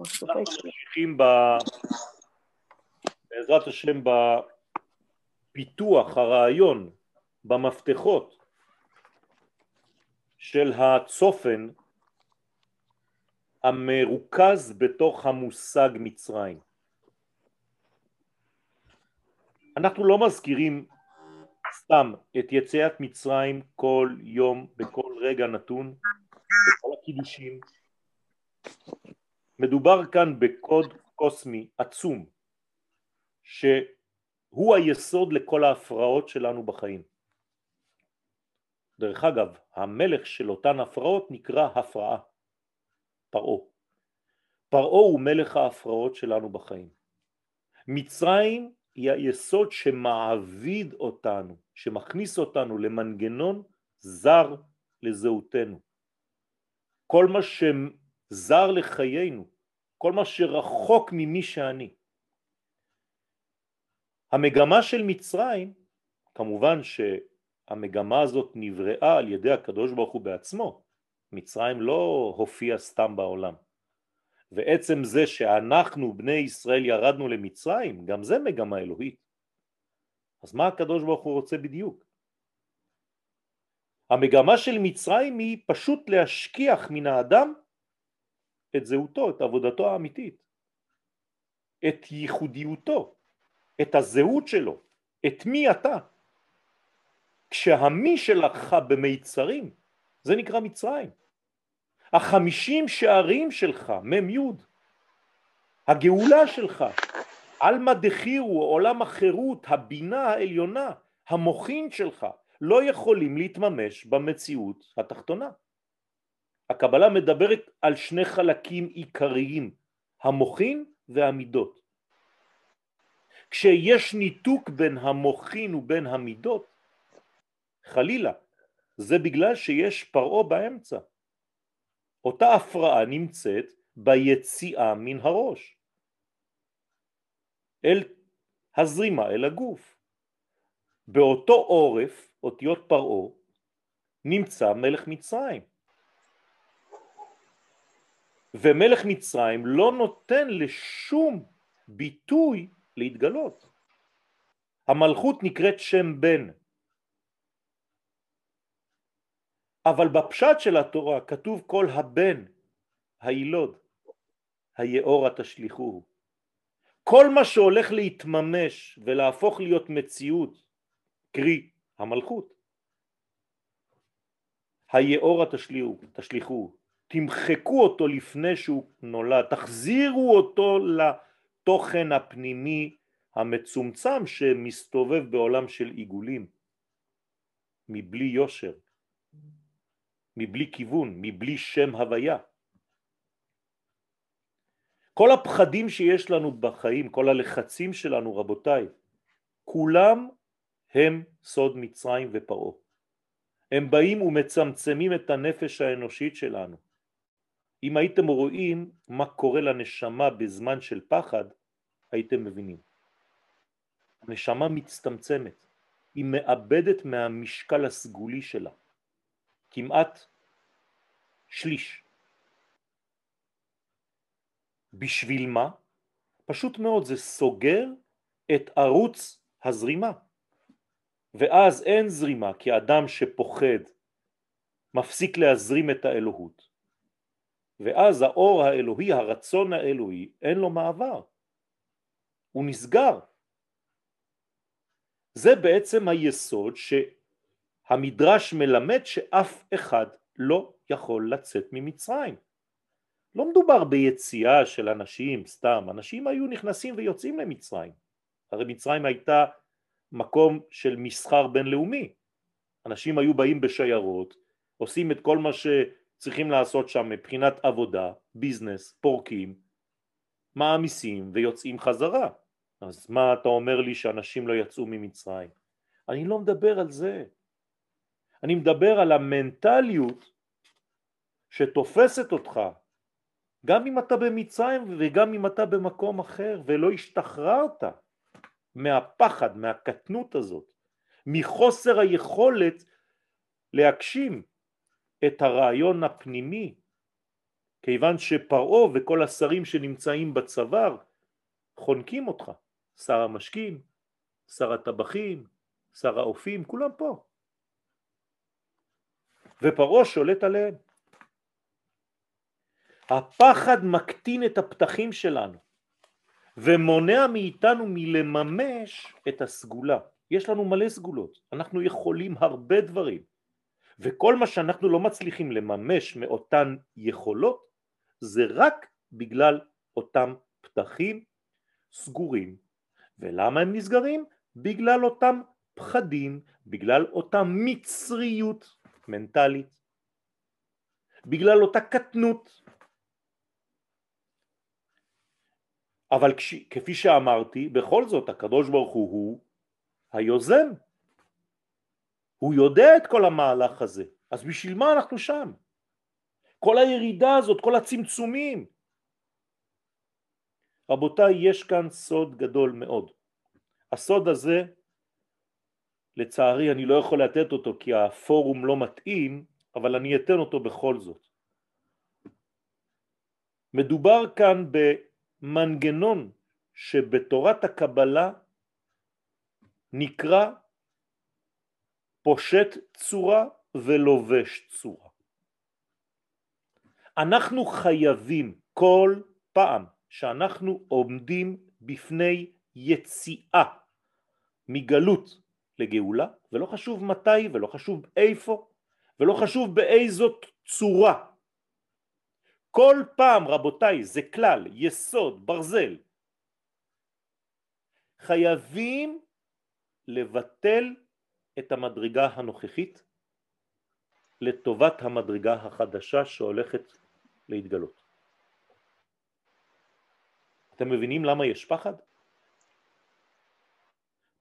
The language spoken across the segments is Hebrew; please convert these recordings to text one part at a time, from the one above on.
אנחנו ממשיכים ב... בעזרת השם בפיתוח הרעיון, במפתחות של הצופן המרוכז בתוך המושג מצרים. אנחנו לא מזכירים סתם את יציאת מצרים כל יום, בכל רגע נתון, בכל הקידושים. מדובר כאן בקוד קוסמי עצום, שהוא היסוד לכל ההפרעות שלנו בחיים. דרך אגב, המלך של אותן הפרעות נקרא הפרעה, פרעה. פרעה הוא מלך ההפרעות שלנו בחיים. מצרים היא היסוד שמעביד אותנו, שמכניס אותנו למנגנון זר לזהותנו. כל מה שזר לחיינו, כל מה שרחוק ממי שאני. המגמה של מצרים, כמובן שהמגמה הזאת נבראה על ידי הקדוש ברוך הוא בעצמו, מצרים לא הופיע סתם בעולם. ועצם זה שאנחנו בני ישראל ירדנו למצרים, גם זה מגמה אלוהית. אז מה הקדוש ברוך הוא רוצה בדיוק? המגמה של מצרים היא פשוט להשכיח מן האדם את זהותו, את עבודתו האמיתית, את ייחודיותו, את הזהות שלו, את מי אתה. כשהמי שלך במיצרים, זה נקרא מצרים. החמישים שערים שלך, מ"י, הגאולה שלך, עלמא דחירו, עולם החירות, הבינה העליונה, המוחין שלך, לא יכולים להתממש במציאות התחתונה. הקבלה מדברת על שני חלקים עיקריים, המוחין והמידות. כשיש ניתוק בין המוחין ובין המידות, חלילה, זה בגלל שיש פרעה באמצע. אותה הפרעה נמצאת ביציאה מן הראש אל הזרימה, אל הגוף. באותו עורף, אותיות פרעה, נמצא מלך מצרים. ומלך מצרים לא נותן לשום ביטוי להתגלות. המלכות נקראת שם בן, אבל בפשט של התורה כתוב כל הבן, הילוד, היאורה תשליכוהו. כל מה שהולך להתממש ולהפוך להיות מציאות, קרי המלכות, היאורה תשליכוהו, תמחקו אותו לפני שהוא נולד, תחזירו אותו לתוכן הפנימי המצומצם שמסתובב בעולם של עיגולים, מבלי יושר. מבלי כיוון, מבלי שם הוויה. כל הפחדים שיש לנו בחיים, כל הלחצים שלנו רבותיי, כולם הם סוד מצרים ופרעה. הם באים ומצמצמים את הנפש האנושית שלנו. אם הייתם רואים מה קורה לנשמה בזמן של פחד, הייתם מבינים. הנשמה מצטמצמת, היא מאבדת מהמשקל הסגולי שלה. כמעט שליש. בשביל מה? פשוט מאוד זה סוגר את ערוץ הזרימה ואז אין זרימה כי אדם שפוחד מפסיק להזרים את האלוהות ואז האור האלוהי, הרצון האלוהי, אין לו מעבר, הוא נסגר. זה בעצם היסוד שהמדרש מלמד שאף אחד לא יכול לצאת ממצרים. לא מדובר ביציאה של אנשים סתם, אנשים היו נכנסים ויוצאים למצרים. הרי מצרים הייתה מקום של מסחר בינלאומי. אנשים היו באים בשיירות, עושים את כל מה שצריכים לעשות שם מבחינת עבודה, ביזנס, פורקים, מעמיסים ויוצאים חזרה. אז מה אתה אומר לי שאנשים לא יצאו ממצרים? אני לא מדבר על זה. אני מדבר על המנטליות שתופסת אותך גם אם אתה במצרים וגם אם אתה במקום אחר ולא השתחררת מהפחד, מהקטנות הזאת, מחוסר היכולת להגשים את הרעיון הפנימי כיוון שפרעה וכל השרים שנמצאים בצוואר חונקים אותך, שר המשקים, שר הטבחים, שר האופים, כולם פה. ופרעה שולט עליהם. הפחד מקטין את הפתחים שלנו ומונע מאיתנו מלממש את הסגולה. יש לנו מלא סגולות, אנחנו יכולים הרבה דברים וכל מה שאנחנו לא מצליחים לממש מאותן יכולות זה רק בגלל אותם פתחים סגורים. ולמה הם נסגרים? בגלל אותם פחדים, בגלל אותה מצריות מנטלית, בגלל אותה קטנות. אבל כפי שאמרתי, בכל זאת הקדוש ברוך הוא הוא היוזם. הוא יודע את כל המהלך הזה, אז בשביל מה אנחנו שם? כל הירידה הזאת, כל הצמצומים. רבותיי, יש כאן סוד גדול מאוד. הסוד הזה, לצערי אני לא יכול לתת אותו כי הפורום לא מתאים, אבל אני אתן אותו בכל זאת. מדובר כאן במנגנון שבתורת הקבלה נקרא פושט צורה ולובש צורה. אנחנו חייבים כל פעם שאנחנו עומדים בפני יציאה מגלות לגאולה, ולא חשוב מתי ולא חשוב איפה ולא חשוב באיזו צורה. כל פעם רבותיי זה כלל, יסוד, ברזל. חייבים לבטל את המדרגה הנוכחית לטובת המדרגה החדשה שהולכת להתגלות. אתם מבינים למה יש פחד?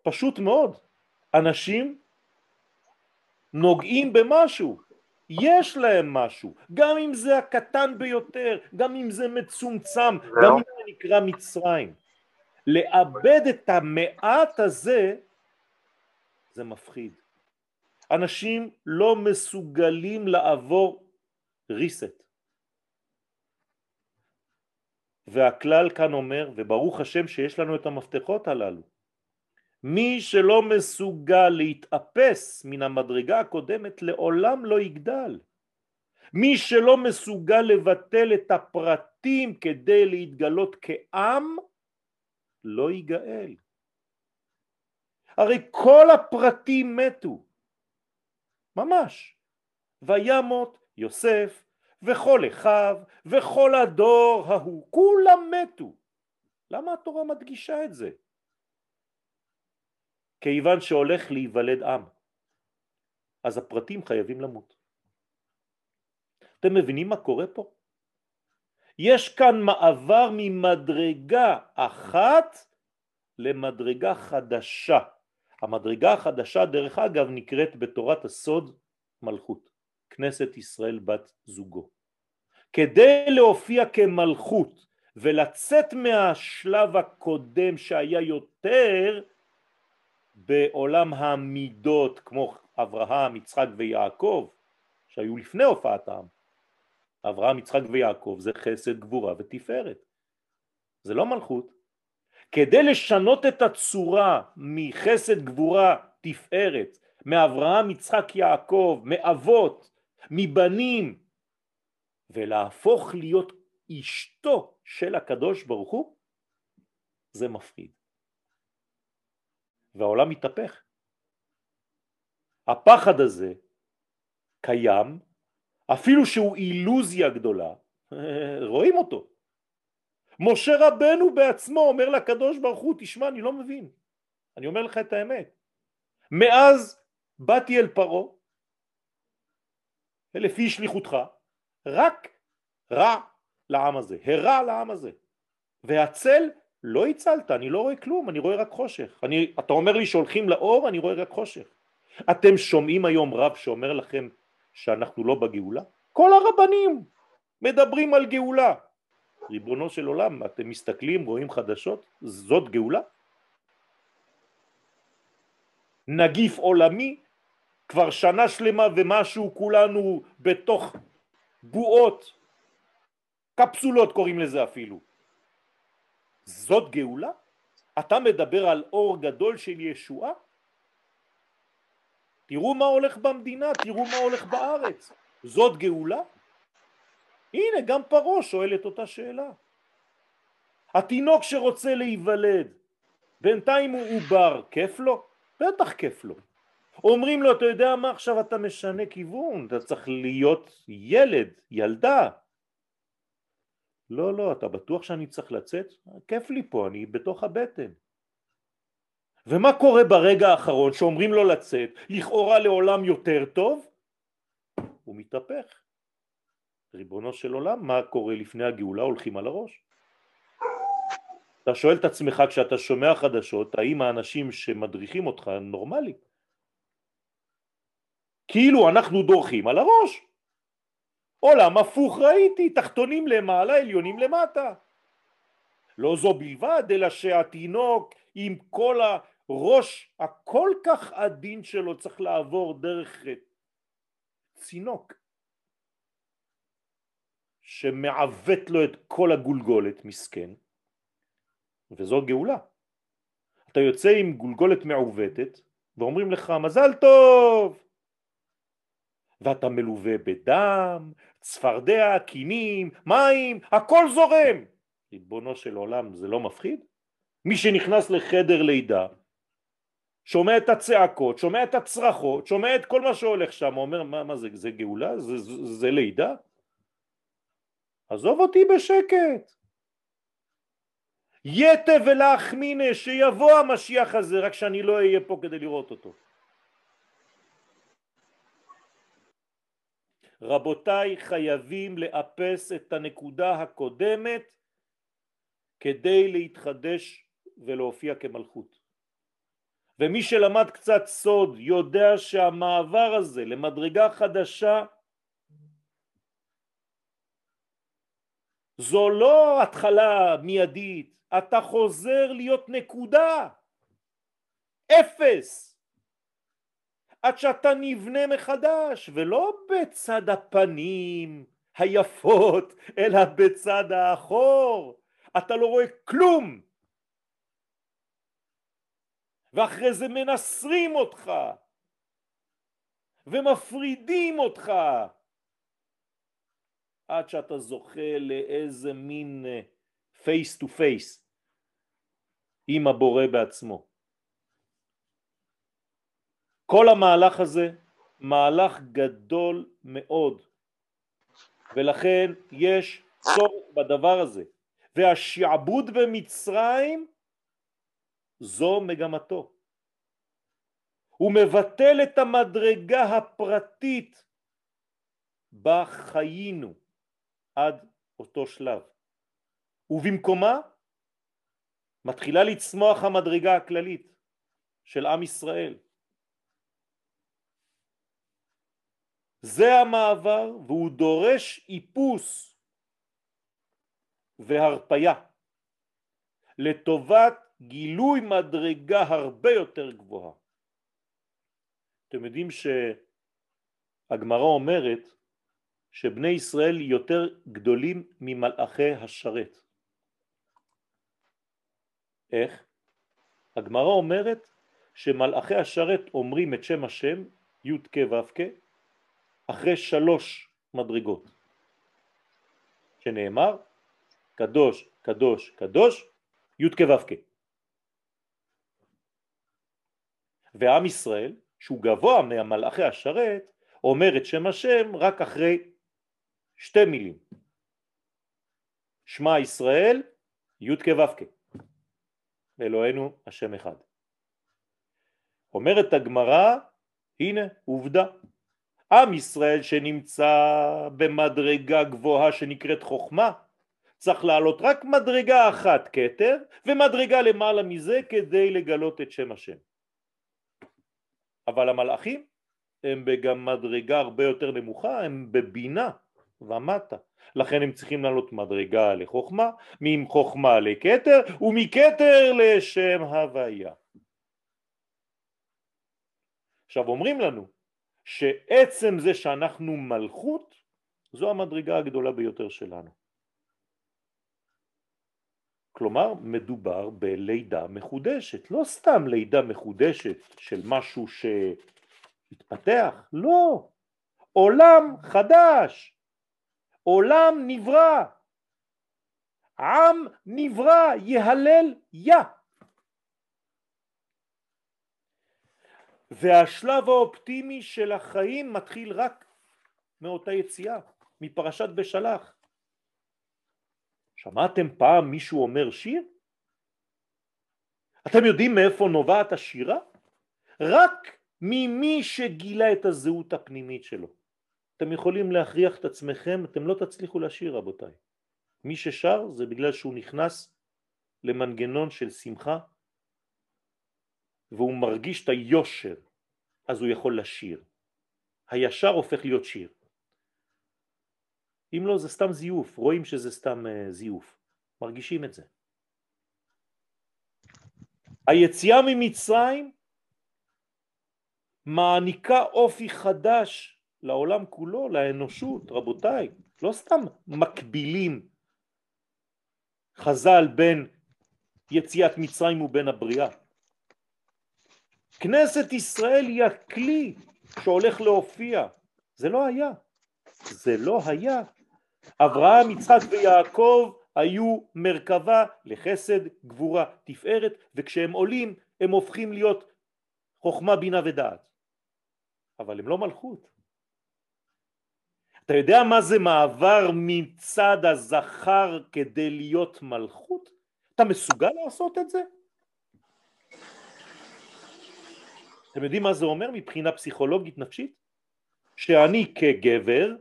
פשוט מאוד. אנשים נוגעים במשהו, יש להם משהו, גם אם זה הקטן ביותר, גם אם זה מצומצם, גם אם זה נקרא מצרים. לאבד את המעט הזה זה מפחיד. אנשים לא מסוגלים לעבור ריסט. והכלל כאן אומר, וברוך השם שיש לנו את המפתחות הללו, מי שלא מסוגל להתאפס מן המדרגה הקודמת לעולם לא יגדל. מי שלא מסוגל לבטל את הפרטים כדי להתגלות כעם, לא ייגאל. הרי כל הפרטים מתו, ממש. וימות יוסף וכל אחיו וכל הדור ההוא, כולם מתו. למה התורה מדגישה את זה? כיוון שהולך להיוולד עם, אז הפרטים חייבים למות. אתם מבינים מה קורה פה? יש כאן מעבר ממדרגה אחת למדרגה חדשה. המדרגה החדשה דרך אגב נקראת בתורת הסוד מלכות, כנסת ישראל בת זוגו. כדי להופיע כמלכות ולצאת מהשלב הקודם שהיה יותר בעולם המידות כמו אברהם, יצחק ויעקב שהיו לפני הופעת העם. אברהם, יצחק ויעקב זה חסד, גבורה ותפארת. זה לא מלכות. כדי לשנות את הצורה מחסד, גבורה, תפארת, מאברהם, יצחק, יעקב, מאבות, מבנים, ולהפוך להיות אשתו של הקדוש ברוך הוא, זה מפחיד. והעולם מתהפך. הפחד הזה קיים, אפילו שהוא אילוזיה גדולה, רואים אותו. משה רבנו בעצמו אומר לקדוש ברוך הוא, תשמע, אני לא מבין, אני אומר לך את האמת. מאז באתי אל פרעה, לפי שליחותך, רק רע לעם הזה, הרע לעם הזה, והצל לא הצלת, אני לא רואה כלום, אני רואה רק חושך. אני, אתה אומר לי שהולכים לאור, אני רואה רק חושך. אתם שומעים היום רב שאומר לכם שאנחנו לא בגאולה? כל הרבנים מדברים על גאולה. ריבונו של עולם, אתם מסתכלים, רואים חדשות? זאת גאולה? נגיף עולמי, כבר שנה שלמה ומשהו כולנו בתוך בועות קפסולות קוראים לזה אפילו. זאת גאולה? אתה מדבר על אור גדול של ישועה? תראו מה הולך במדינה, תראו מה הולך בארץ. זאת גאולה? הנה, גם פרעה שואל את אותה שאלה. התינוק שרוצה להיוולד, בינתיים הוא עובר, כיף לו? בטח כיף לו. אומרים לו, אתה יודע מה, עכשיו אתה משנה כיוון, אתה צריך להיות ילד, ילדה. לא, לא, אתה בטוח שאני צריך לצאת? כיף לי פה, אני בתוך הבטן. ומה קורה ברגע האחרון שאומרים לו לצאת, לכאורה לעולם יותר טוב? הוא מתהפך. ריבונו של עולם, מה קורה לפני הגאולה? הולכים על הראש. אתה שואל את עצמך כשאתה שומע חדשות, האם האנשים שמדריכים אותך הם נורמליים? כאילו אנחנו דורכים על הראש. עולם הפוך ראיתי, תחתונים למעלה, עליונים למטה. לא זו בלבד, אלא שהתינוק עם כל הראש הכל כך עדין שלו צריך לעבור דרך צינוק שמעוות לו את כל הגולגולת, מסכן, וזו גאולה. אתה יוצא עם גולגולת מעוותת ואומרים לך מזל טוב ואתה מלווה בדם, צפרדע, קינים, מים, הכל זורם. ריבונו של עולם, זה לא מפחיד? מי שנכנס לחדר לידה, שומע את הצעקות, שומע את הצרחות, שומע את כל מה שהולך שם, אומר מה, מה זה, זה גאולה? זה, זה, זה לידה? עזוב אותי בשקט. יתה ולהחמינה שיבוא המשיח הזה רק שאני לא אהיה פה כדי לראות אותו. רבותיי חייבים לאפס את הנקודה הקודמת כדי להתחדש ולהופיע כמלכות. ומי שלמד קצת סוד יודע שהמעבר הזה למדרגה חדשה זו לא התחלה מיידית, אתה חוזר להיות נקודה, אפס. עד שאתה נבנה מחדש, ולא בצד הפנים היפות, אלא בצד האחור. אתה לא רואה כלום. ואחרי זה מנסרים אותך, ומפרידים אותך, עד שאתה זוכה לאיזה מין face to face עם הבורא בעצמו. כל המהלך הזה מהלך גדול מאוד. ולכן יש צורך בדבר הזה. והשעבוד במצרים זו מגמתו. הוא מבטל את המדרגה הפרטית בה חיינו עד אותו שלב ובמקומה מתחילה לצמוח המדרגה הכללית של עם ישראל זה המעבר והוא דורש איפוס והרפיה לטובת גילוי מדרגה הרבה יותר גבוהה. אתם יודעים שהגמרא אומרת שבני ישראל יותר גדולים ממלאכי השרת. איך? הגמרא אומרת שמלאכי השרת אומרים את שם השם י' כ' ו' כ' אחרי שלוש מדרגות שנאמר קדוש קדוש קדוש י' כ' ו' כ' ועם ישראל שהוא גבוה מהמלאכי השרת אומר את שם השם רק אחרי שתי מילים. שמע ישראל י' כ' ו' כ' אלוהינו השם אחד. אומרת הגמרא הנה עובדה. עם ישראל שנמצא במדרגה גבוהה שנקראת חוכמה צריך לעלות רק מדרגה אחת כתר ומדרגה למעלה מזה כדי לגלות את שם השם. אבל המלאכים הם בגם מדרגה הרבה יותר נמוכה, הם בבינה ומטה. לכן הם צריכים לעלות מדרגה לחוכמה, מחוכמה לכתר ומכתר לשם הוויה. עכשיו אומרים לנו שעצם זה שאנחנו מלכות זו המדרגה הגדולה ביותר שלנו. כלומר מדובר בלידה מחודשת, לא סתם לידה מחודשת של משהו שהתפתח, לא, עולם חדש, עולם נברא, עם נברא, יהלל יה. והשלב האופטימי של החיים מתחיל רק מאותה יציאה, מפרשת בשלח. שמעתם פעם מישהו אומר שיר? אתם יודעים מאיפה נובעת השירה? רק ממי שגילה את הזהות הפנימית שלו. אתם יכולים להכריח את עצמכם, אתם לא תצליחו לשיר רבותיי. מי ששר זה בגלל שהוא נכנס למנגנון של שמחה והוא מרגיש את היושר, אז הוא יכול לשיר. הישר הופך להיות שיר. אם לא זה סתם זיוף, רואים שזה סתם uh, זיוף, מרגישים את זה. היציאה ממצרים מעניקה אופי חדש לעולם כולו, לאנושות, רבותיי, לא סתם מקבילים חז"ל בין יציאת מצרים ובין הבריאה. כנסת ישראל היא הכלי שהולך להופיע, זה לא היה, זה לא היה. אברהם, יצחק ויעקב היו מרכבה לחסד, גבורה, תפארת, וכשהם עולים הם הופכים להיות חוכמה, בינה ודעת. אבל הם לא מלכות. אתה יודע מה זה מעבר מצד הזכר כדי להיות מלכות? אתה מסוגל לעשות את זה? אתם יודעים מה זה אומר מבחינה פסיכולוגית נפשית? שאני כגבר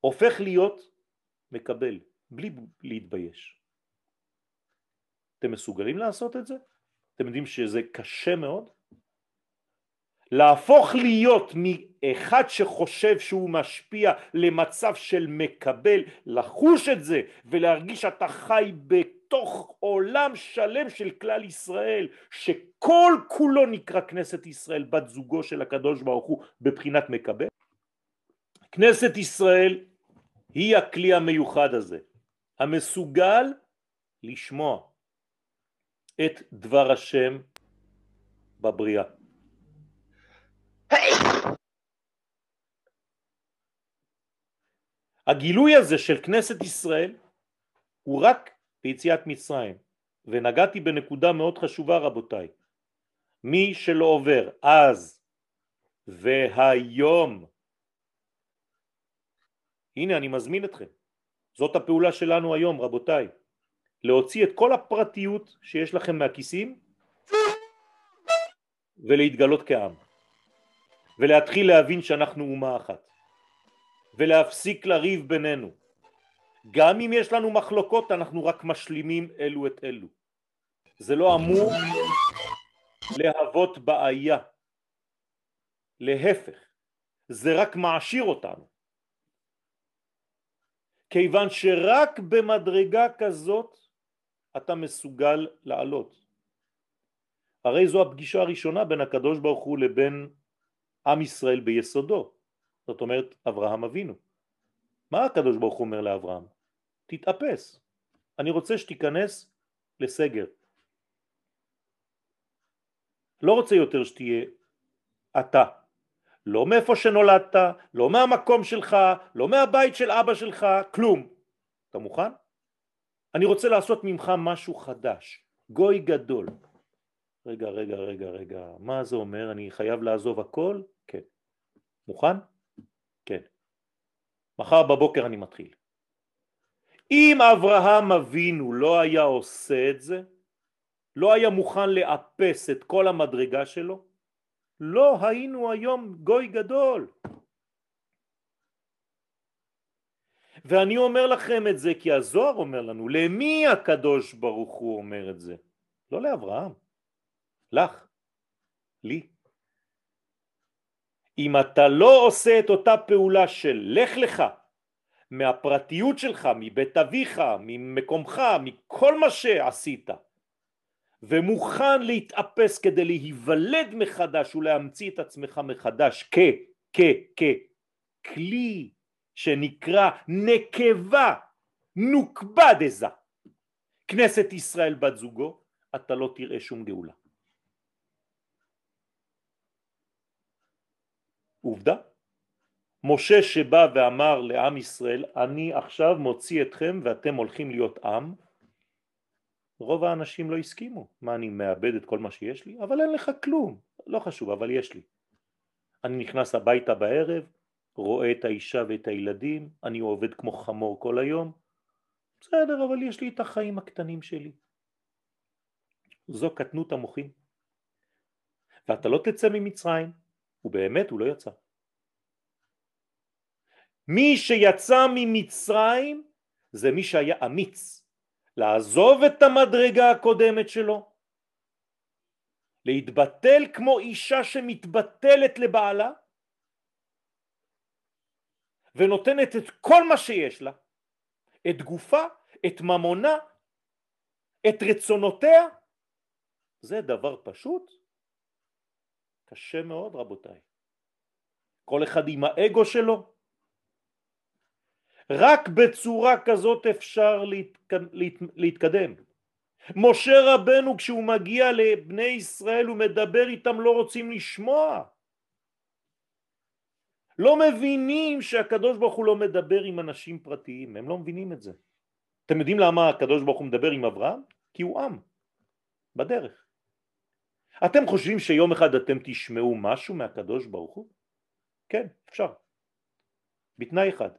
הופך להיות מקבל, בלי להתבייש. אתם מסוגלים לעשות את זה? אתם יודעים שזה קשה מאוד? להפוך להיות מאחד שחושב שהוא משפיע למצב של מקבל, לחוש את זה ולהרגיש שאתה חי בתוך עולם שלם של כלל ישראל שכל כולו נקרא כנסת ישראל בת זוגו של הקדוש ברוך הוא בבחינת מקבל? כנסת ישראל היא הכלי המיוחד הזה המסוגל לשמוע את דבר השם בבריאה הגילוי הזה של כנסת ישראל הוא רק ביציאת מצרים. ונגעתי בנקודה מאוד חשובה רבותיי. מי שלא עובר אז והיום הנה אני מזמין אתכם. זאת הפעולה שלנו היום רבותיי. להוציא את כל הפרטיות שיש לכם מהכיסים ולהתגלות כעם. ולהתחיל להבין שאנחנו אומה אחת ולהפסיק לריב בינינו. גם אם יש לנו מחלוקות אנחנו רק משלימים אלו את אלו. זה לא אמור להוות בעיה. להפך זה רק מעשיר אותנו. כיוון שרק במדרגה כזאת אתה מסוגל לעלות. הרי זו הפגישה הראשונה בין הקדוש ברוך הוא לבין עם ישראל ביסודו, זאת אומרת אברהם אבינו. מה הקדוש ברוך הוא אומר לאברהם? תתאפס, אני רוצה שתיכנס לסגר. לא רוצה יותר שתהיה אתה, לא מאיפה שנולדת, לא מהמקום שלך, לא מהבית של אבא שלך, כלום. אתה מוכן? אני רוצה לעשות ממך משהו חדש, גוי גדול. רגע, רגע, רגע, רגע, מה זה אומר? אני חייב לעזוב הכל? כן. מוכן? כן. מחר בבוקר אני מתחיל. אם אברהם אבינו לא היה עושה את זה, לא היה מוכן לאפס את כל המדרגה שלו, לא היינו היום גוי גדול. ואני אומר לכם את זה כי הזוהר אומר לנו, למי הקדוש ברוך הוא אומר את זה? לא לאברהם. לך, לי. אם אתה לא עושה את אותה פעולה של לך לך מהפרטיות שלך, מבית אביך, ממקומך, מכל מה שעשית ומוכן להתאפס כדי להיוולד מחדש ולהמציא את עצמך מחדש כ, כ, כ, כלי שנקרא נקבה נוקבה דזה כנסת ישראל בת זוגו, אתה לא תראה שום גאולה. עובדה, משה שבא ואמר לעם ישראל, אני עכשיו מוציא אתכם ואתם הולכים להיות עם, רוב האנשים לא הסכימו. מה, אני מאבד את כל מה שיש לי? אבל אין לך כלום. לא חשוב, אבל יש לי. אני נכנס הביתה בערב, רואה את האישה ואת הילדים, אני עובד כמו חמור כל היום. בסדר, אבל יש לי את החיים הקטנים שלי. זו קטנות המוחים. ואתה לא תצא ממצרים, ובאמת הוא לא יצא. מי שיצא ממצרים זה מי שהיה אמיץ, לעזוב את המדרגה הקודמת שלו, להתבטל כמו אישה שמתבטלת לבעלה. ונותנת את כל מה שיש לה, את גופה, את ממונה, את רצונותיה, זה דבר פשוט? קשה מאוד רבותיי. כל אחד עם האגו שלו. רק בצורה כזאת אפשר להתקדם. משה רבנו כשהוא מגיע לבני ישראל הוא מדבר איתם לא רוצים לשמוע לא מבינים שהקדוש ברוך הוא לא מדבר עם אנשים פרטיים הם לא מבינים את זה אתם יודעים למה הקדוש ברוך הוא מדבר עם אברהם? כי הוא עם בדרך אתם חושבים שיום אחד אתם תשמעו משהו מהקדוש ברוך הוא? כן אפשר בתנאי אחד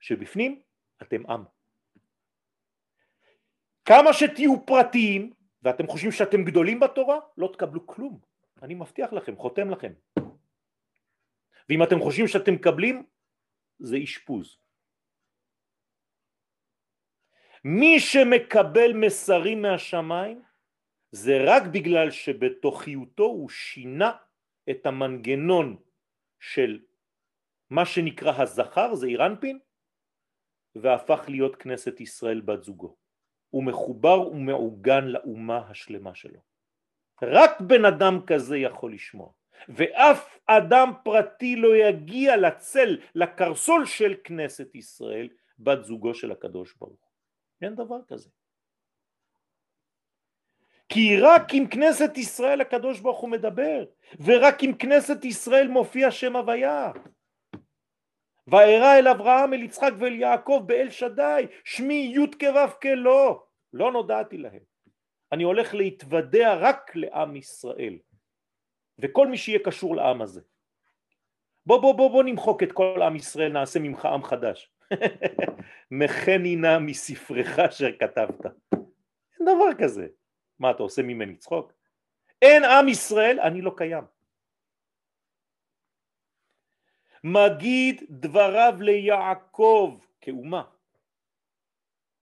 שבפנים אתם עם כמה שתהיו פרטיים ואתם חושבים שאתם גדולים בתורה, לא תקבלו כלום. אני מבטיח לכם, חותם לכם. ואם אתם חושבים שאתם מקבלים, זה אשפוז. מי שמקבל מסרים מהשמיים זה רק בגלל שבתוכיותו הוא שינה את המנגנון של מה שנקרא הזכר, זה אירנפין, והפך להיות כנסת ישראל בת זוגו. הוא מחובר ומעוגן לאומה השלמה שלו. רק בן אדם כזה יכול לשמוע, ואף אדם פרטי לא יגיע לצל, לקרסול של כנסת ישראל, בת זוגו של הקדוש ברוך. אין דבר כזה. כי רק עם כנסת ישראל הקדוש ברוך הוא מדבר, ורק עם כנסת ישראל מופיע שם הוויה. וארא אל אברהם אל יצחק ואל יעקב באל שדי שמי י' כו' כלא לא נודעתי להם. אני הולך להתוודע רק לעם ישראל. וכל מי שיהיה קשור לעם הזה. בוא בוא בוא בוא נמחוק את כל עם ישראל נעשה ממך עם חדש. מחני נא מספרך אשר כתבת. אין דבר כזה מה אתה עושה ממני צחוק? אין עם ישראל אני לא קיים מגיד דבריו ליעקב כאומה,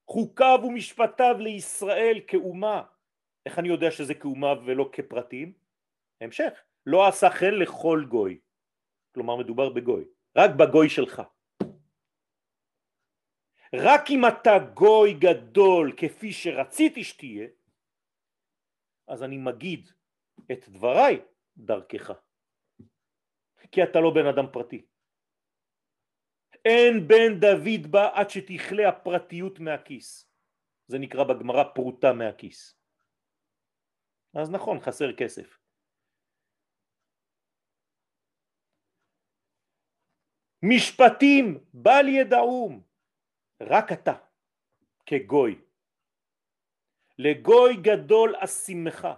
חוקיו ומשפטיו לישראל כאומה. איך אני יודע שזה כאומה ולא כפרטים? המשך, לא עשה חן לכל גוי, כלומר מדובר בגוי, רק בגוי שלך. רק אם אתה גוי גדול כפי שרציתי שתהיה, אז אני מגיד את דבריי דרכך. כי אתה לא בן אדם פרטי. אין בן דוד בא עד שתכלה הפרטיות מהכיס. זה נקרא בגמרא פרוטה מהכיס. אז נכון, חסר כסף. משפטים בל ידעום, רק אתה, כגוי. לגוי גדול אשימך.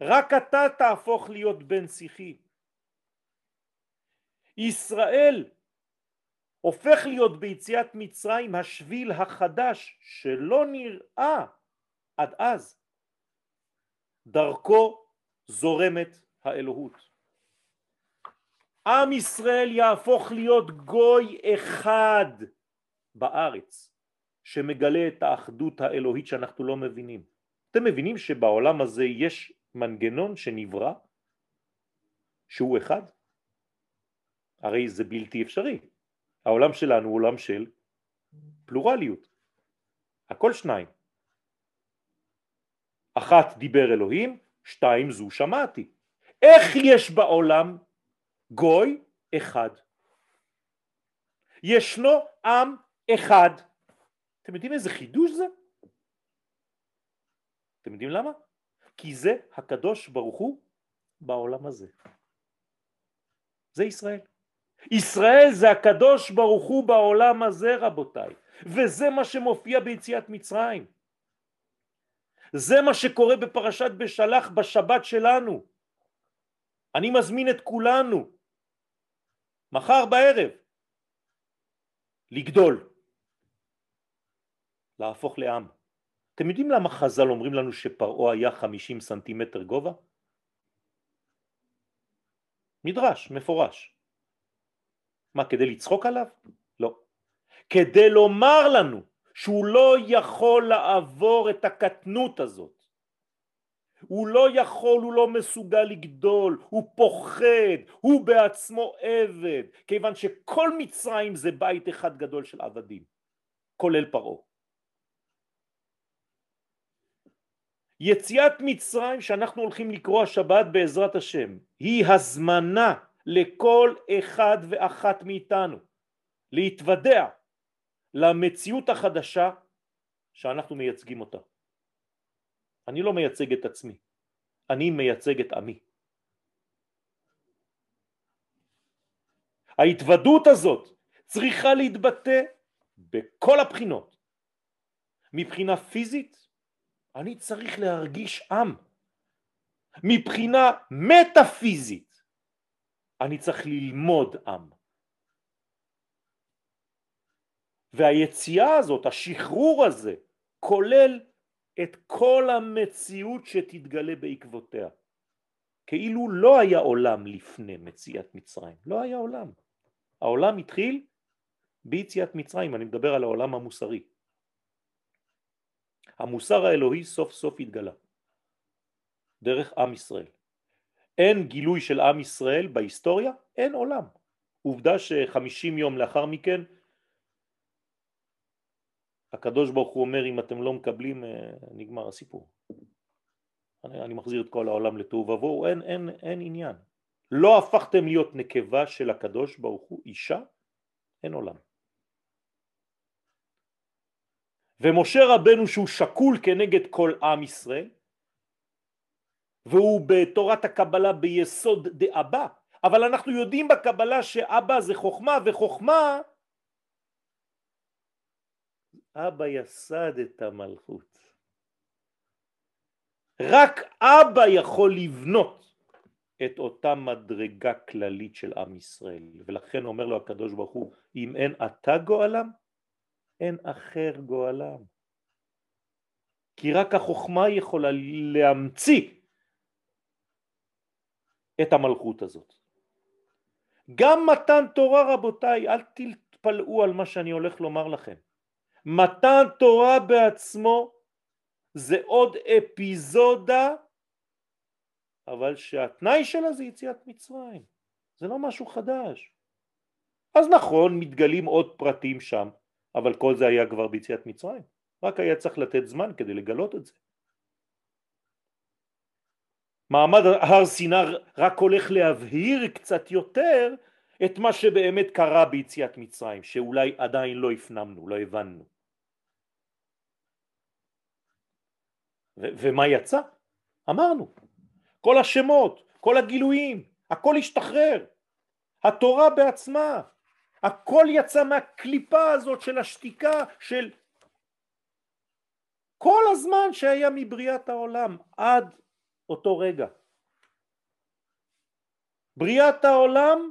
רק אתה תהפוך להיות בן שיחי. ישראל הופך להיות ביציאת מצרים השביל החדש שלא נראה עד אז. דרכו זורמת האלוהות. עם ישראל יהפוך להיות גוי אחד בארץ שמגלה את האחדות האלוהית שאנחנו לא מבינים. אתם מבינים שבעולם הזה יש מנגנון שנברא שהוא אחד? הרי זה בלתי אפשרי. העולם שלנו הוא עולם של פלורליות. הכל שניים. אחת דיבר אלוהים, שתיים זו שמעתי. איך יש בעולם גוי אחד? ישנו עם אחד. אתם יודעים איזה חידוש זה? אתם יודעים למה? כי זה הקדוש ברוך הוא בעולם הזה. זה ישראל. ישראל זה הקדוש ברוך הוא בעולם הזה רבותיי, וזה מה שמופיע ביציאת מצרים. זה מה שקורה בפרשת בשלח בשבת שלנו. אני מזמין את כולנו מחר בערב לגדול, להפוך לעם. אתם יודעים למה חז"ל אומרים לנו שפרעה היה 50 סנטימטר גובה? מדרש, מפורש. מה, כדי לצחוק עליו? לא. כדי לומר לנו שהוא לא יכול לעבור את הקטנות הזאת. הוא לא יכול, הוא לא מסוגל לגדול, הוא פוחד, הוא בעצמו עבד, כיוון שכל מצרים זה בית אחד גדול של עבדים, כולל פרעה. יציאת מצרים שאנחנו הולכים לקרוא השבת בעזרת השם היא הזמנה לכל אחד ואחת מאיתנו להתוודע למציאות החדשה שאנחנו מייצגים אותה. אני לא מייצג את עצמי, אני מייצג את עמי. ההתוודות הזאת צריכה להתבטא בכל הבחינות. מבחינה פיזית, אני צריך להרגיש עם. מבחינה מטאפיזית, אני צריך ללמוד עם. והיציאה הזאת, השחרור הזה, כולל את כל המציאות שתתגלה בעקבותיה. כאילו לא היה עולם לפני מציאת מצרים, לא היה עולם. העולם התחיל ביציאת מצרים, אני מדבר על העולם המוסרי. המוסר האלוהי סוף סוף התגלה דרך עם ישראל. אין גילוי של עם ישראל בהיסטוריה, אין עולם. עובדה שחמישים יום לאחר מכן הקדוש ברוך הוא אומר אם אתם לא מקבלים אה, נגמר הסיפור. אני, אני מחזיר את כל העולם לתוהו ובוהו, אין, אין, אין עניין. לא הפכתם להיות נקבה של הקדוש ברוך הוא, אישה, אין עולם. ומשה רבנו שהוא שקול כנגד כל עם ישראל, והוא בתורת הקבלה ביסוד דאבא, אבל אנחנו יודעים בקבלה שאבא זה חוכמה, וחוכמה אבא יסד את המלכות. רק אבא יכול לבנות את אותה מדרגה כללית של עם ישראל ולכן אומר לו הקדוש ברוך הוא אם אין אתה גואלם אין אחר גואלם. כי רק החוכמה יכולה להמציא את המלכות הזאת. גם מתן תורה רבותיי אל תתפלאו על מה שאני הולך לומר לכם. מתן תורה בעצמו זה עוד אפיזודה אבל שהתנאי שלה זה יציאת מצרים. זה לא משהו חדש. אז נכון מתגלים עוד פרטים שם אבל כל זה היה כבר ביציאת מצרים. רק היה צריך לתת זמן כדי לגלות את זה. מעמד הר סיני רק הולך להבהיר קצת יותר את מה שבאמת קרה ביציאת מצרים שאולי עדיין לא הפנמנו, לא הבנו. ומה יצא? אמרנו, כל השמות, כל הגילויים, הכל השתחרר, התורה בעצמה, הכל יצא מהקליפה הזאת של השתיקה של כל הזמן שהיה מבריאת העולם עד אותו רגע. בריאת העולם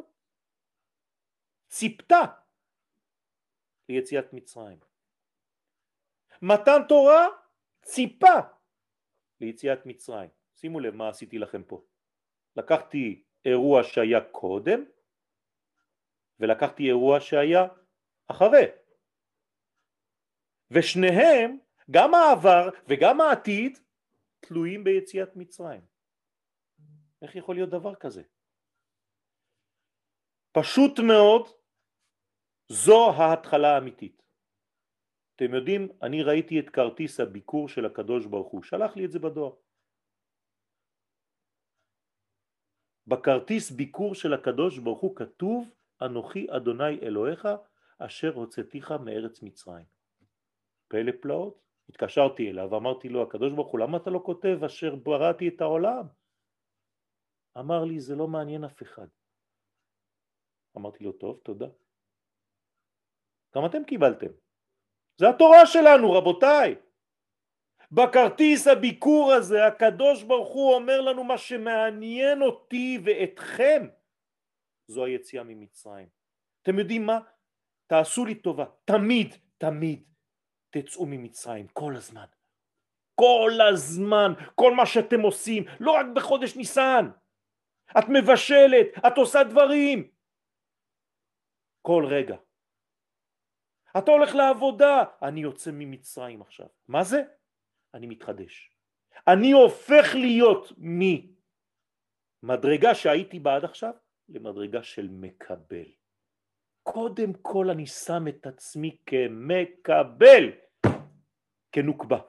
ציפתה ליציאת מצרים. מתן תורה ציפה ליציאת מצרים. שימו לב מה עשיתי לכם פה. לקחתי אירוע שהיה קודם ולקחתי אירוע שהיה אחרי. ושניהם, גם העבר וגם העתיד, תלויים ביציאת מצרים. איך יכול להיות דבר כזה? פשוט מאוד זו ההתחלה האמיתית. אתם יודעים, אני ראיתי את כרטיס הביקור של הקדוש ברוך הוא, שלח לי את זה בדואר. בכרטיס ביקור של הקדוש ברוך הוא כתוב אנוכי אדוני אלוהיך אשר הוצאתיך מארץ מצרים. פלא פלאות, התקשרתי אליו, אמרתי לו, הקדוש ברוך הוא, למה אתה לא כותב אשר בראתי את העולם? אמר לי, זה לא מעניין אף אחד. אמרתי לו, טוב, תודה. גם אתם קיבלתם. זה התורה שלנו, רבותיי. בכרטיס הביקור הזה הקדוש ברוך הוא אומר לנו מה שמעניין אותי ואתכם זו היציאה ממצרים. אתם יודעים מה? תעשו לי טובה, תמיד, תמיד תצאו ממצרים, כל הזמן. כל הזמן, כל מה שאתם עושים, לא רק בחודש ניסן. את מבשלת, את עושה דברים. כל רגע. אתה הולך לעבודה, אני יוצא ממצרים עכשיו. מה זה? אני מתחדש. אני הופך להיות ממדרגה שהייתי בה עד עכשיו למדרגה של מקבל. קודם כל אני שם את עצמי כמקבל, כנוקבה.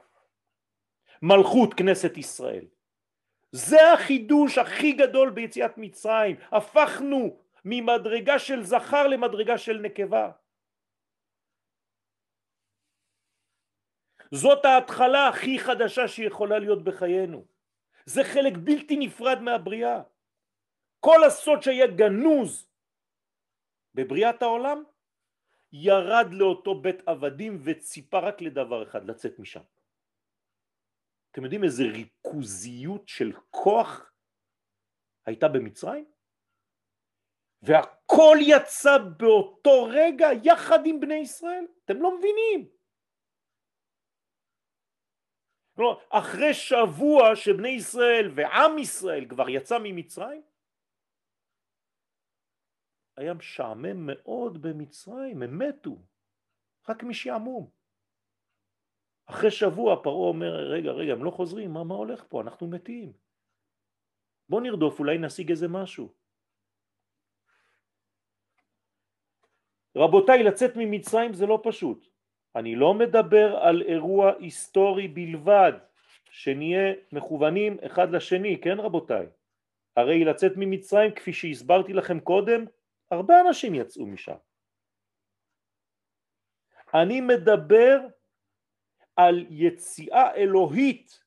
מלכות כנסת ישראל. זה החידוש הכי גדול ביציאת מצרים. הפכנו ממדרגה של זכר למדרגה של נקבה. זאת ההתחלה הכי חדשה שיכולה להיות בחיינו. זה חלק בלתי נפרד מהבריאה. כל הסוד שהיה גנוז בבריאת העולם ירד לאותו בית עבדים וציפה רק לדבר אחד, לצאת משם. אתם יודעים איזה ריכוזיות של כוח הייתה במצרים? והכל יצא באותו רגע יחד עם בני ישראל? אתם לא מבינים. כלומר, אחרי שבוע שבני ישראל ועם ישראל כבר יצא ממצרים, היה משעמם מאוד במצרים, הם מתו, רק משעמום. אחרי שבוע פרעה אומר, רגע, רגע, הם לא חוזרים, מה, מה הולך פה? אנחנו מתים. בוא נרדוף, אולי נשיג איזה משהו. רבותיי, לצאת ממצרים זה לא פשוט. אני לא מדבר על אירוע היסטורי בלבד, שנהיה מכוונים אחד לשני, כן רבותיי? הרי לצאת ממצרים, כפי שהסברתי לכם קודם, הרבה אנשים יצאו משם. אני מדבר על יציאה אלוהית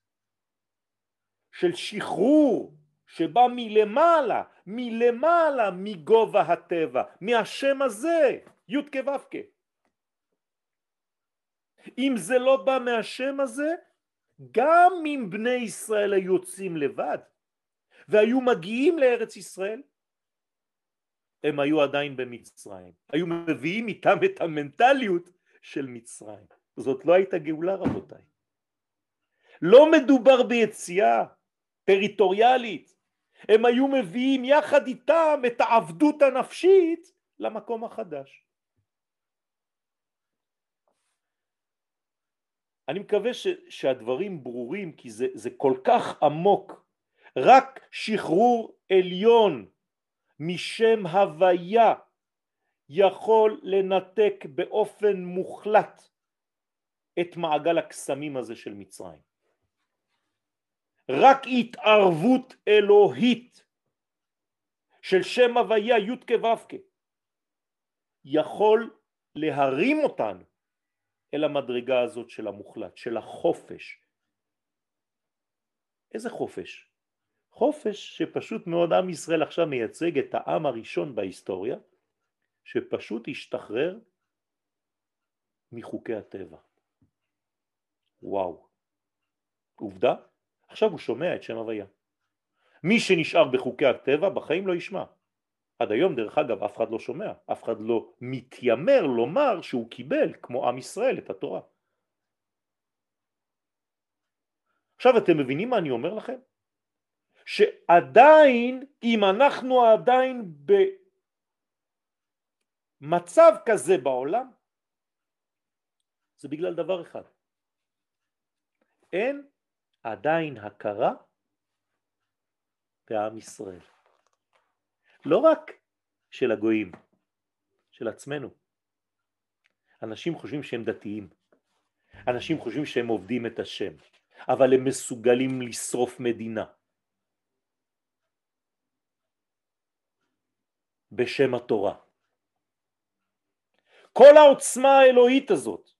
של שחרור שבא מלמעלה, מלמעלה מגובה הטבע, מהשם הזה, י' כו' אם זה לא בא מהשם הזה, גם אם בני ישראל היו יוצאים לבד והיו מגיעים לארץ ישראל, הם היו עדיין במצרים, היו מביאים איתם את המנטליות של מצרים. זאת לא הייתה גאולה רבותיי. לא מדובר ביציאה טריטוריאלית, הם היו מביאים יחד איתם את העבדות הנפשית למקום החדש. אני מקווה ש, שהדברים ברורים כי זה, זה כל כך עמוק. רק שחרור עליון משם הוויה יכול לנתק באופן מוחלט את מעגל הקסמים הזה של מצרים. רק התערבות אלוהית של שם הוויה י' כו' יכול להרים אותנו אל המדרגה הזאת של המוחלט, של החופש. איזה חופש? חופש שפשוט מאוד עם ישראל עכשיו מייצג את העם הראשון בהיסטוריה שפשוט השתחרר מחוקי הטבע. וואו. עובדה, עכשיו הוא שומע את שם הוויה. מי שנשאר בחוקי הטבע בחיים לא ישמע. עד היום דרך אגב אף אחד לא שומע, אף אחד לא מתיימר לומר שהוא קיבל כמו עם ישראל את התורה. עכשיו אתם מבינים מה אני אומר לכם? שעדיין אם אנחנו עדיין במצב כזה בעולם זה בגלל דבר אחד אין עדיין הכרה בעם ישראל לא רק של הגויים, של עצמנו. אנשים חושבים שהם דתיים, אנשים חושבים שהם עובדים את השם, אבל הם מסוגלים לשרוף מדינה. בשם התורה. כל העוצמה האלוהית הזאת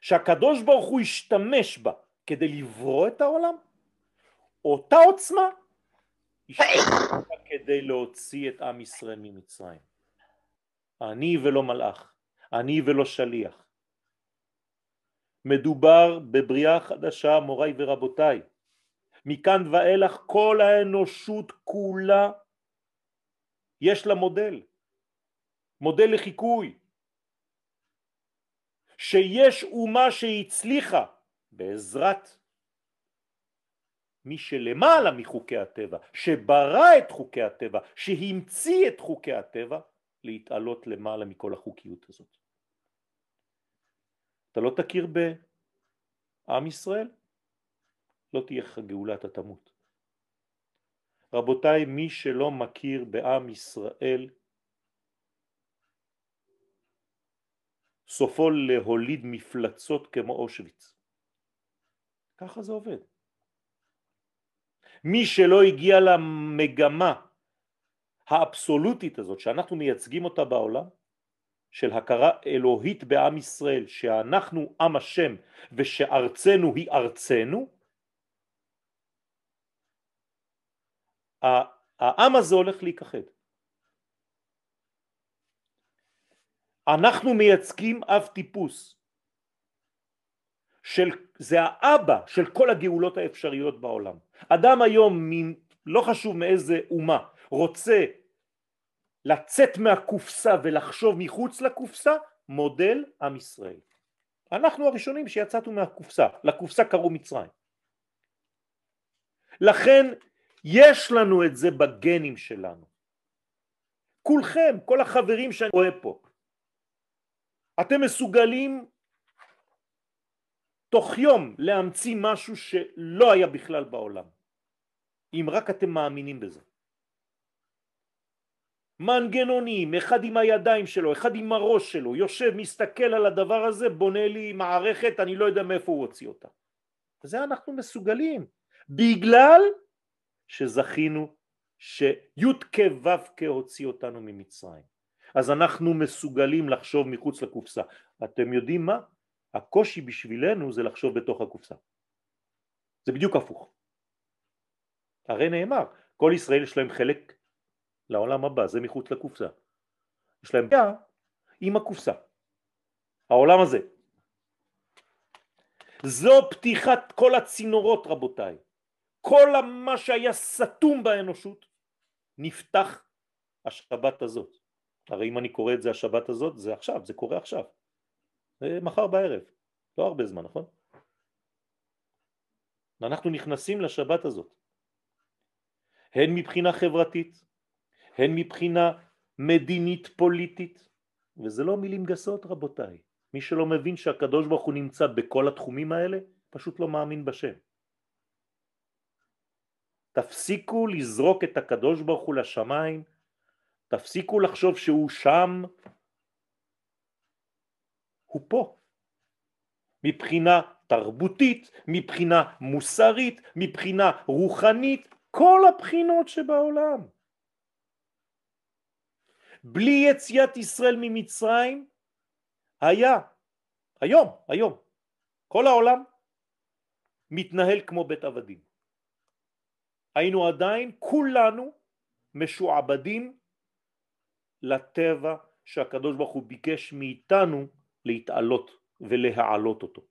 שהקדוש ברוך הוא השתמש בה כדי לברוא את העולם, אותה עוצמה השתמש בה כדי להוציא את עם ישראל ממצרים. אני ולא מלאך, אני ולא שליח. מדובר בבריאה חדשה מוריי ורבותיי. מכאן ואילך כל האנושות כולה יש לה מודל, מודל לחיקוי, שיש אומה שהצליחה בעזרת מי שלמעלה מחוקי הטבע, שברא את חוקי הטבע, שהמציא את חוקי הטבע, להתעלות למעלה מכל החוקיות הזאת. אתה לא תכיר בעם ישראל, לא תהיה לך גאולה, אתה תמות. רבותיי, מי שלא מכיר בעם ישראל, סופו להוליד מפלצות כמו אושוויץ. ככה זה עובד. מי שלא הגיע למגמה האבסולוטית הזאת שאנחנו מייצגים אותה בעולם, של הכרה אלוהית בעם ישראל, שאנחנו עם השם ושארצנו היא ארצנו, העם הזה הולך להיכחד. אנחנו מייצגים אב טיפוס של, זה האבא של כל הגאולות האפשריות בעולם. אדם היום, מין, לא חשוב מאיזה אומה, רוצה לצאת מהקופסה ולחשוב מחוץ לקופסה, מודל עם ישראל. אנחנו הראשונים שיצאנו מהקופסה, לקופסה קראו מצרים. לכן יש לנו את זה בגנים שלנו. כולכם, כל החברים שאני רואה פה, אתם מסוגלים תוך יום להמציא משהו שלא היה בכלל בעולם, אם רק אתם מאמינים בזה. מנגנונים, אחד עם הידיים שלו, אחד עם הראש שלו, יושב, מסתכל על הדבר הזה, בונה לי מערכת, אני לא יודע מאיפה הוא הוציא אותה. וזה אנחנו מסוגלים, בגלל שזכינו שי"ק ו"ק הוציא אותנו ממצרים. אז אנחנו מסוגלים לחשוב מחוץ לקופסה. אתם יודעים מה? הקושי בשבילנו זה לחשוב בתוך הקופסה. זה בדיוק הפוך. הרי נאמר, כל ישראל יש להם חלק לעולם הבא, זה מחוץ לקופסה. יש להם בעיה עם הקופסה. העולם הזה. זו פתיחת כל הצינורות רבותיי. כל מה שהיה סתום באנושות נפתח השבת הזאת. הרי אם אני קורא את זה השבת הזאת, זה עכשיו, זה קורה עכשיו. זה מחר בערב, לא הרבה זמן, נכון? אנחנו נכנסים לשבת הזאת. הן מבחינה חברתית, הן מבחינה מדינית פוליטית, וזה לא מילים גסות רבותיי. מי שלא מבין שהקדוש ברוך הוא נמצא בכל התחומים האלה, פשוט לא מאמין בשם. תפסיקו לזרוק את הקדוש ברוך הוא לשמיים, תפסיקו לחשוב שהוא שם, הוא פה. מבחינה תרבותית, מבחינה מוסרית, מבחינה רוחנית, כל הבחינות שבעולם. בלי יציאת ישראל ממצרים היה, היום, היום, כל העולם מתנהל כמו בית עבדים. היינו עדיין כולנו משועבדים לטבע שהקדוש ברוך הוא ביקש מאיתנו להתעלות ולהעלות אותו.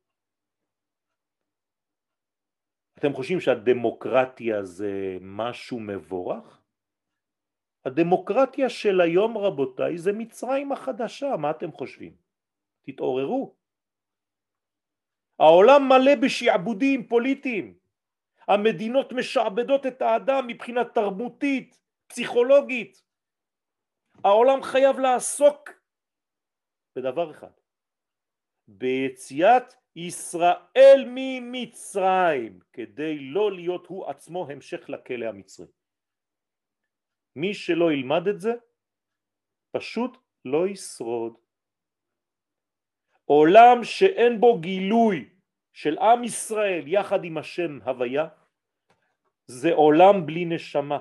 אתם חושבים שהדמוקרטיה זה משהו מבורך? הדמוקרטיה של היום רבותיי זה מצרים החדשה, מה אתם חושבים? תתעוררו. העולם מלא בשעבודים פוליטיים, המדינות משעבדות את האדם מבחינה תרבותית, פסיכולוגית. העולם חייב לעסוק בדבר אחד, ביציאת ישראל ממצרים, כדי לא להיות הוא עצמו המשך לכלא המצרי. מי שלא ילמד את זה, פשוט לא ישרוד. עולם שאין בו גילוי של עם ישראל יחד עם השם הוויה, זה עולם בלי נשמה.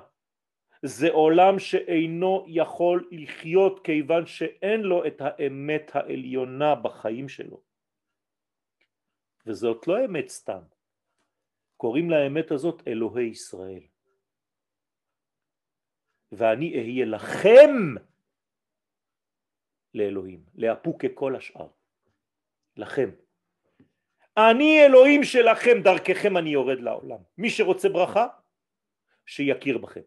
זה עולם שאינו יכול לחיות כיוון שאין לו את האמת העליונה בחיים שלו. וזאת לא אמת סתם. קוראים לאמת הזאת אלוהי ישראל. ואני אהיה לכם לאלוהים, לאפו ככל השאר. לכם. אני אלוהים שלכם, דרככם אני יורד לעולם. מי שרוצה ברכה, שיכיר בכם.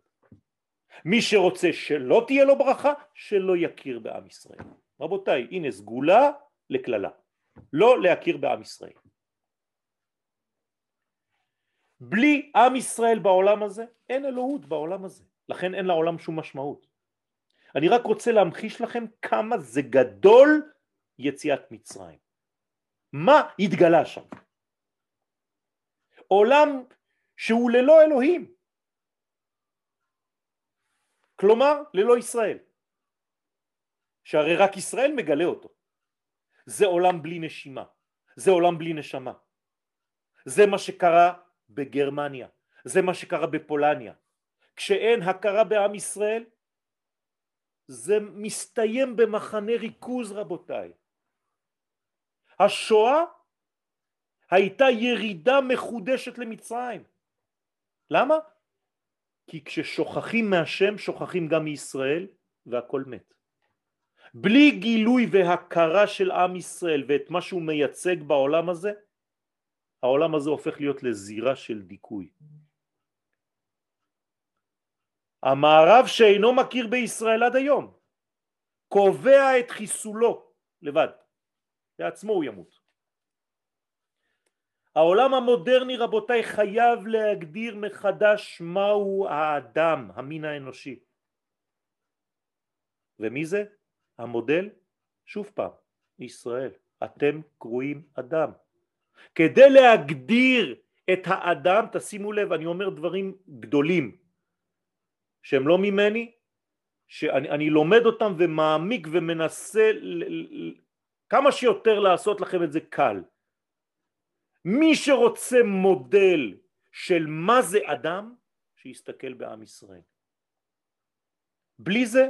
מי שרוצה שלא תהיה לו ברכה, שלא יכיר בעם ישראל. רבותיי, הנה סגולה לכללה. לא להכיר בעם ישראל. בלי עם ישראל בעולם הזה, אין אלוהות בעולם הזה. לכן אין לעולם שום משמעות. אני רק רוצה להמחיש לכם כמה זה גדול יציאת מצרים. מה התגלה שם? עולם שהוא ללא אלוהים. כלומר, ללא ישראל. שהרי רק ישראל מגלה אותו. זה עולם בלי נשימה, זה עולם בלי נשמה. זה מה שקרה בגרמניה, זה מה שקרה בפולניה. כשאין הכרה בעם ישראל, זה מסתיים במחנה ריכוז רבותיי. השואה הייתה ירידה מחודשת למצרים. למה? כי כששוכחים מהשם שוכחים גם מישראל והכל מת. בלי גילוי והכרה של עם ישראל ואת מה שהוא מייצג בעולם הזה, העולם הזה הופך להיות לזירה של דיכוי. המערב שאינו מכיר בישראל עד היום קובע את חיסולו לבד, לעצמו הוא ימות. העולם המודרני רבותיי חייב להגדיר מחדש מהו האדם, המין האנושי. ומי זה? המודל? שוב פעם, ישראל. אתם קרואים אדם. כדי להגדיר את האדם, תשימו לב, אני אומר דברים גדולים שהם לא ממני, שאני לומד אותם ומעמיק ומנסה כמה שיותר לעשות לכם את זה קל. מי שרוצה מודל של מה זה אדם, שיסתכל בעם ישראל. בלי זה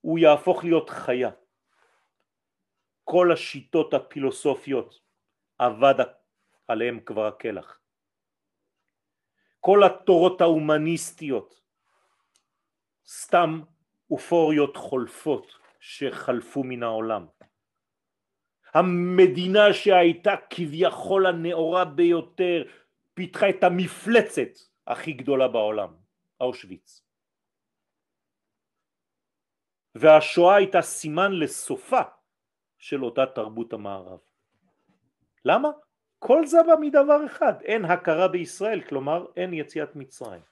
הוא יהפוך להיות חיה. כל השיטות הפילוסופיות אבד עליהם כבר הקלח. כל התורות ההומניסטיות סתם אופוריות חולפות שחלפו מן העולם. המדינה שהייתה כביכול הנאורה ביותר פיתחה את המפלצת הכי גדולה בעולם, אושוויץ. והשואה הייתה סימן לסופה של אותה תרבות המערב. למה? כל זה בא מדבר אחד, אין הכרה בישראל, כלומר אין יציאת מצרים.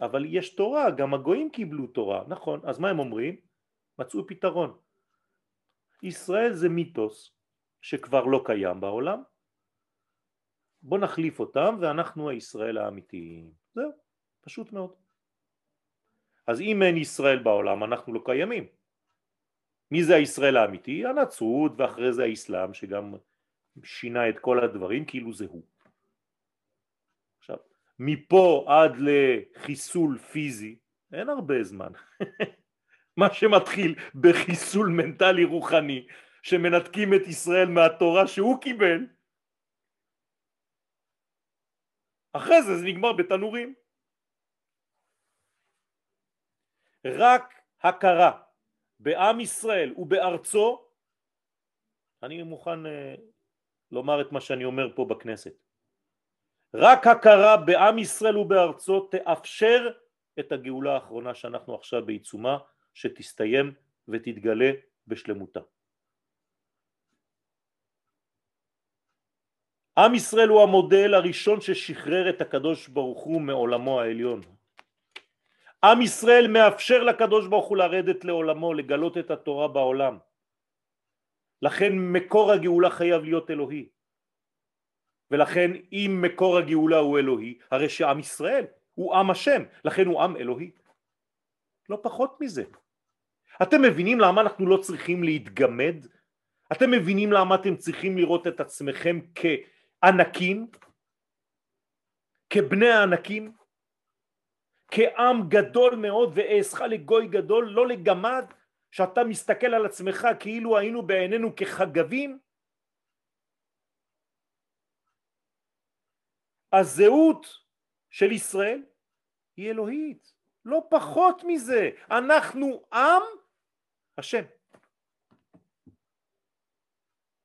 אבל יש תורה, גם הגויים קיבלו תורה, נכון, אז מה הם אומרים? מצאו פתרון. ישראל זה מיתוס שכבר לא קיים בעולם, בוא נחליף אותם ואנחנו הישראל האמיתיים. זהו, פשוט מאוד. אז אם אין ישראל בעולם אנחנו לא קיימים. מי זה הישראל האמיתי? הנצרות ואחרי זה האסלאם שגם שינה את כל הדברים כאילו זה הוא. עכשיו, מפה עד לחיסול פיזי אין הרבה זמן. מה שמתחיל בחיסול מנטלי רוחני שמנתקים את ישראל מהתורה שהוא קיבל אחרי זה זה נגמר בתנורים. רק הכרה בעם ישראל ובארצו אני מוכן אה, לומר את מה שאני אומר פה בכנסת. רק הכרה בעם ישראל ובארצו תאפשר את הגאולה האחרונה שאנחנו עכשיו בעיצומה שתסתיים ותתגלה בשלמותה. עם ישראל הוא המודל הראשון ששחרר את הקדוש ברוך הוא מעולמו העליון. עם ישראל מאפשר לקדוש ברוך הוא לרדת לעולמו, לגלות את התורה בעולם. לכן מקור הגאולה חייב להיות אלוהי. ולכן אם מקור הגאולה הוא אלוהי, הרי שעם ישראל הוא עם השם, לכן הוא עם אלוהי. לא פחות מזה. אתם מבינים למה אנחנו לא צריכים להתגמד? אתם מבינים למה אתם צריכים לראות את עצמכם כענקים? כבני הענקים? כעם גדול מאוד ואעשך לגוי גדול, לא לגמד, שאתה מסתכל על עצמך כאילו היינו בעינינו כחגבים? הזהות של ישראל היא אלוהית, לא פחות מזה, אנחנו עם השם.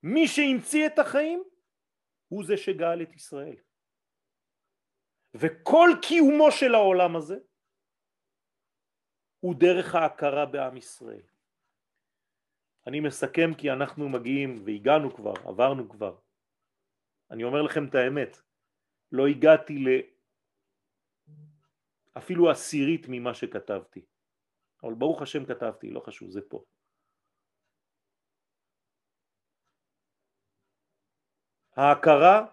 מי שהמציא את החיים הוא זה שגאל את ישראל. וכל קיומו של העולם הזה הוא דרך ההכרה בעם ישראל. אני מסכם כי אנחנו מגיעים והגענו כבר, עברנו כבר. אני אומר לכם את האמת, לא הגעתי ל... אפילו עשירית ממה שכתבתי. אבל ברוך השם כתבתי, לא חשוב, זה פה. ההכרה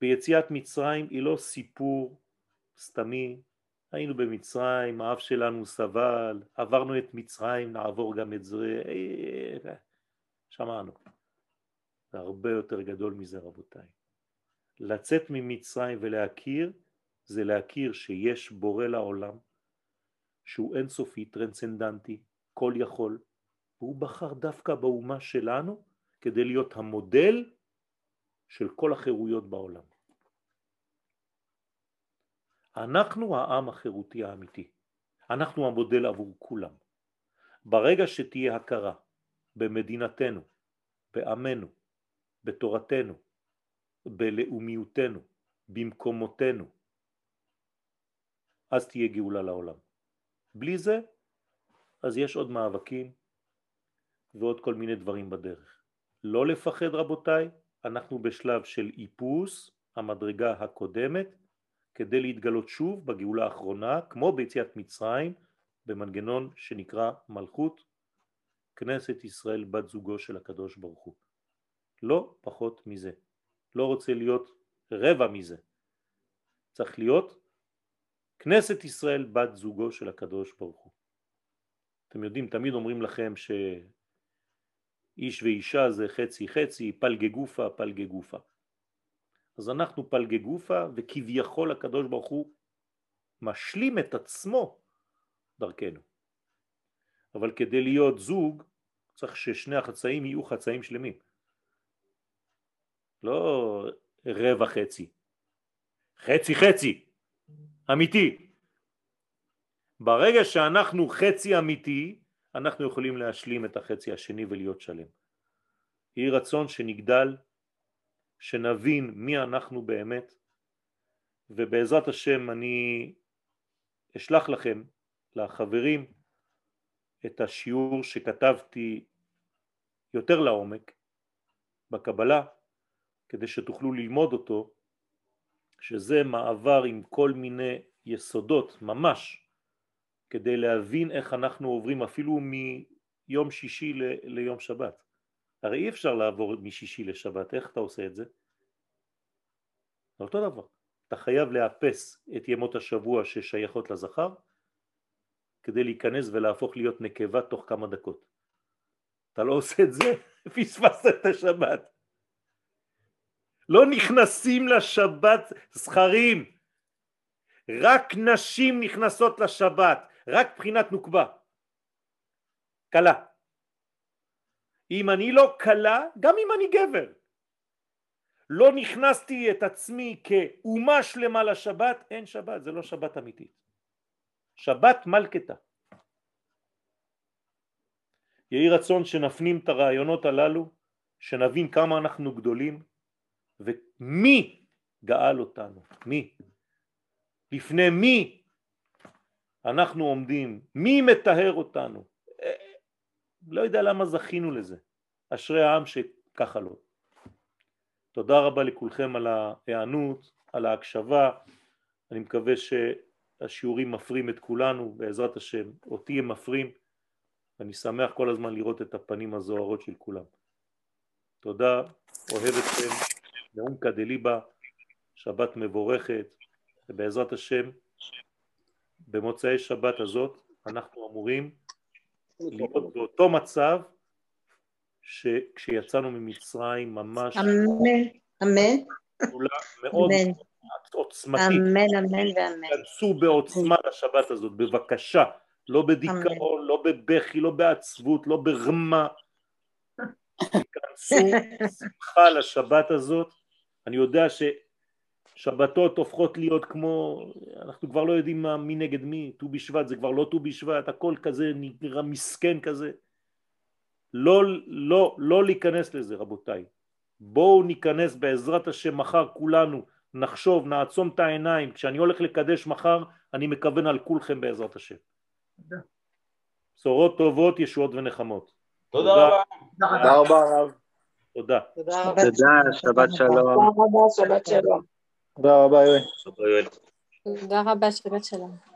ביציאת מצרים היא לא סיפור סתמי, היינו במצרים, האף שלנו סבל, עברנו את מצרים, נעבור גם את זה, שמענו. זה הרבה יותר גדול מזה רבותיי. לצאת ממצרים ולהכיר זה להכיר שיש בורא לעולם שהוא אינסופי, טרנסצנדנטי, כל יכול, והוא בחר דווקא באומה שלנו כדי להיות המודל של כל החירויות בעולם. אנחנו העם החירותי האמיתי, אנחנו המודל עבור כולם. ברגע שתהיה הכרה במדינתנו, בעמנו, בתורתנו, בלאומיותנו, במקומותינו, אז תהיה גאולה לעולם. בלי זה, אז יש עוד מאבקים ועוד כל מיני דברים בדרך. לא לפחד רבותיי, אנחנו בשלב של איפוס, המדרגה הקודמת, כדי להתגלות שוב בגאולה האחרונה, כמו ביציאת מצרים, במנגנון שנקרא מלכות, כנסת ישראל בת זוגו של הקדוש ברוך הוא. לא פחות מזה. לא רוצה להיות רבע מזה. צריך להיות כנסת ישראל בת זוגו של הקדוש ברוך הוא. אתם יודעים, תמיד אומרים לכם שאיש ואישה זה חצי חצי, פלגי גופה, פלגי גופה. אז אנחנו פלגי גופה וכביכול הקדוש ברוך הוא משלים את עצמו דרכנו. אבל כדי להיות זוג צריך ששני החצאים יהיו חצאים שלמים. לא רבע חצי, חצי חצי, אמיתי. ברגע שאנחנו חצי אמיתי, אנחנו יכולים להשלים את החצי השני ולהיות שלם. יהי רצון שנגדל שנבין מי אנחנו באמת ובעזרת השם אני אשלח לכם, לחברים, את השיעור שכתבתי יותר לעומק בקבלה כדי שתוכלו ללמוד אותו שזה מעבר עם כל מיני יסודות ממש כדי להבין איך אנחנו עוברים אפילו מיום שישי ל- ליום שבת הרי אי אפשר לעבור משישי לשבת, איך אתה עושה את זה? זה אותו דבר, אתה חייב לאפס את ימות השבוע ששייכות לזכר כדי להיכנס ולהפוך להיות נקבה תוך כמה דקות. אתה לא עושה את זה, פספסת את השבת. לא נכנסים לשבת זכרים, רק נשים נכנסות לשבת, רק בחינת נוקבה, קלה. אם אני לא קלה, גם אם אני גבר. לא נכנסתי את עצמי כאומה שלמה לשבת, אין שבת, זה לא שבת אמיתית. שבת מלכתה. יהי רצון שנפנים את הרעיונות הללו, שנבין כמה אנחנו גדולים, ומי גאל אותנו, מי? לפני מי אנחנו עומדים, מי מטהר אותנו, לא יודע למה זכינו לזה. אשרי העם שככה לא. תודה רבה לכולכם על ההיענות, על ההקשבה. אני מקווה שהשיעורים מפרים את כולנו, בעזרת השם. אותי הם מפרים. ואני שמח כל הזמן לראות את הפנים הזוהרות של כולם. תודה, אוהב אתכם, נאום קדליבה, שבת מבורכת, ובעזרת השם, במוצאי שבת הזאת אנחנו אמורים להיות באותו מצב שכשיצאנו ממצרים ממש אמן, אמן, מאוד עוצמתית, אמן, אמן ואמן. כנסו בעוצמה לשבת הזאת, בבקשה, לא בדיכאון, לא בבכי, לא בעצבות, לא ברמה, תיכנסו שמחה לשבת הזאת, אני יודע ש, שבתות הופכות להיות כמו, אנחנו כבר לא יודעים מה, מי נגד מי, ט"ו בשבט זה כבר לא ט"ו בשבט, הכל כזה נראה מסכן כזה. לא, לא, לא להיכנס לזה רבותיי. בואו ניכנס בעזרת השם מחר כולנו, נחשוב, נעצום את העיניים, כשאני הולך לקדש מחר אני מכוון על כולכם בעזרת השם. בשורות טובות, ישועות ונחמות. תודה רבה. תודה רבה הרב. תודה. תודה רבה. תודה, שבת שלום. תודה רבה, שבת שלום. תודה רבה יואל. יואל. תודה רבה, שבת שלום.